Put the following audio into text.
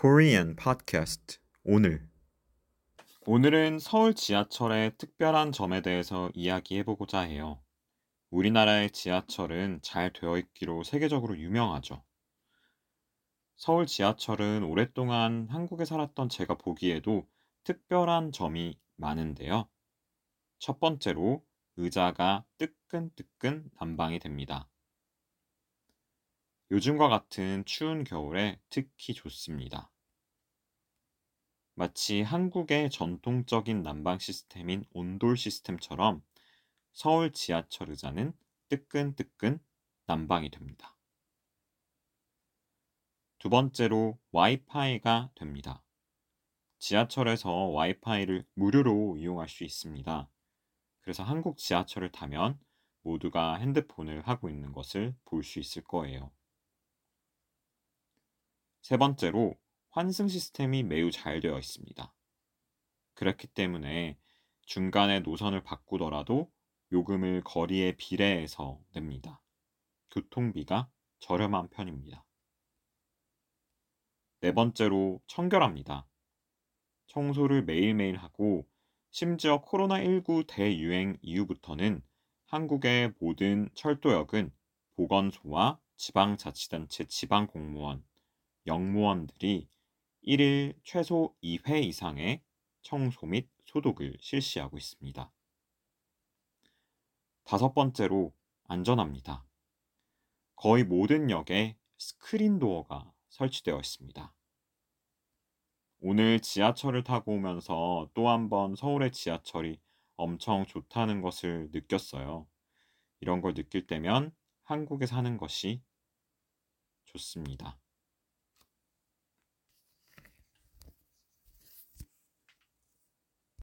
Korean podcast 오늘 오늘은 서울 지하철의 특별한 점에 대해서 이야기해 보고자 해요. 우리나라의 지하철은 잘 되어 있기로 세계적으로 유명하죠. 서울 지하철은 오랫동안 한국에 살았던 제가 보기에도 특별한 점이 많은데요. 첫 번째로 의자가 뜨끈뜨끈 난방이 됩니다. 요즘과 같은 추운 겨울에 특히 좋습니다. 마치 한국의 전통적인 난방 시스템인 온돌 시스템처럼 서울 지하철 의자는 뜨끈뜨끈 난방이 됩니다. 두 번째로 와이파이가 됩니다. 지하철에서 와이파이를 무료로 이용할 수 있습니다. 그래서 한국 지하철을 타면 모두가 핸드폰을 하고 있는 것을 볼 수 있을 거예요. 세 번째로 환승 시스템이 매우 잘 되어 있습니다. 그렇기 때문에 중간에 노선을 바꾸더라도 요금을 거리에 비례해서 냅니다. 교통비가 저렴한 편입니다. 네 번째로 청결합니다. 청소를 매일매일 하고 심지어 코로나19 대유행 이후부터는 한국의 모든 철도역은 보건소와 지방자치단체 지방공무원, 영무원들이 1일 최소 2회 이상의 청소 및 소독을 실시하고 있습니다. 다섯 번째로 안전합니다. 거의 모든 역에 스크린 도어가 설치되어 있습니다. 오늘 지하철을 타고 오면서 또 한 번 서울의 지하철이 엄청 좋다는 것을 느꼈어요. 이런 걸 느낄 때면 한국에 사는 것이 좋습니다.